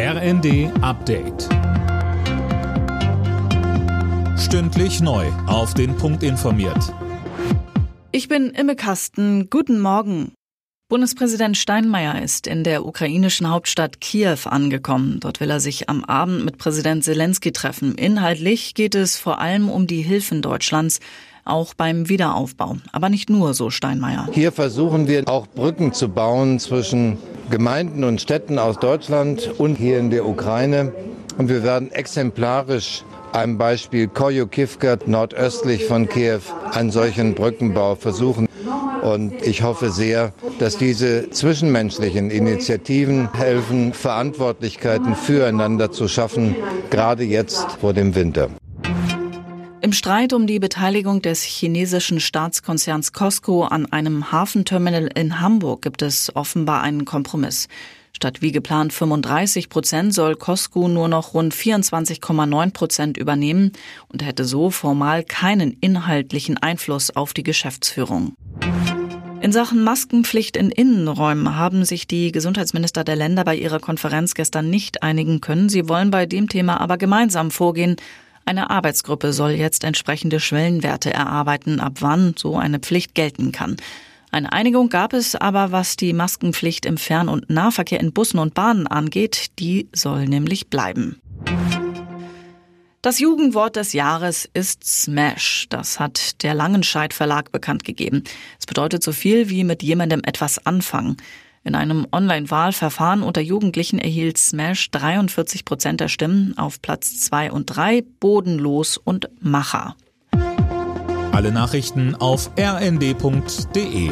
RND Update. Stündlich neu. Auf den Punkt informiert. Ich bin Imme Kasten. Guten Morgen. Bundespräsident Steinmeier ist in der ukrainischen Hauptstadt Kiew angekommen. Dort will er sich am Abend mit Präsident Zelensky treffen. Inhaltlich geht es vor allem um die Hilfen Deutschlands auch beim Wiederaufbau. Aber nicht nur, so Steinmeier. Hier versuchen wir auch Brücken zu bauen zwischen Gemeinden und Städten aus Deutschland und hier in der Ukraine. Und wir werden exemplarisch am Beispiel Koyukivka nordöstlich von Kiew einen solchen Brückenbau versuchen. Und ich hoffe sehr, dass diese zwischenmenschlichen Initiativen helfen, Verantwortlichkeiten füreinander zu schaffen, gerade jetzt vor dem Winter. Im Streit um die Beteiligung des chinesischen Staatskonzerns Costco an einem Hafenterminal in Hamburg gibt es offenbar einen Kompromiss. Statt wie geplant 35 Prozent soll Costco nur noch rund 24,9 Prozent übernehmen und hätte so formal keinen inhaltlichen Einfluss auf die Geschäftsführung. In Sachen Maskenpflicht in Innenräumen haben sich die Gesundheitsminister der Länder bei ihrer Konferenz gestern nicht einigen können. Sie wollen bei dem Thema aber gemeinsam vorgehen. Eine Arbeitsgruppe soll jetzt entsprechende Schwellenwerte erarbeiten, ab wann so eine Pflicht gelten kann. Eine Einigung gab es aber, was die Maskenpflicht im Fern- und Nahverkehr in Bussen und Bahnen angeht. Die soll nämlich bleiben. Das Jugendwort des Jahres ist Smash. Das hat der Langenscheidt Verlag bekannt gegeben. Es bedeutet so viel wie mit jemandem etwas anfangen. In einem Online-Wahlverfahren unter Jugendlichen erhielt Smash 43 Prozent der Stimmen auf Platz 2 und 3, Bodenlos und Macher. Alle Nachrichten auf rnd.de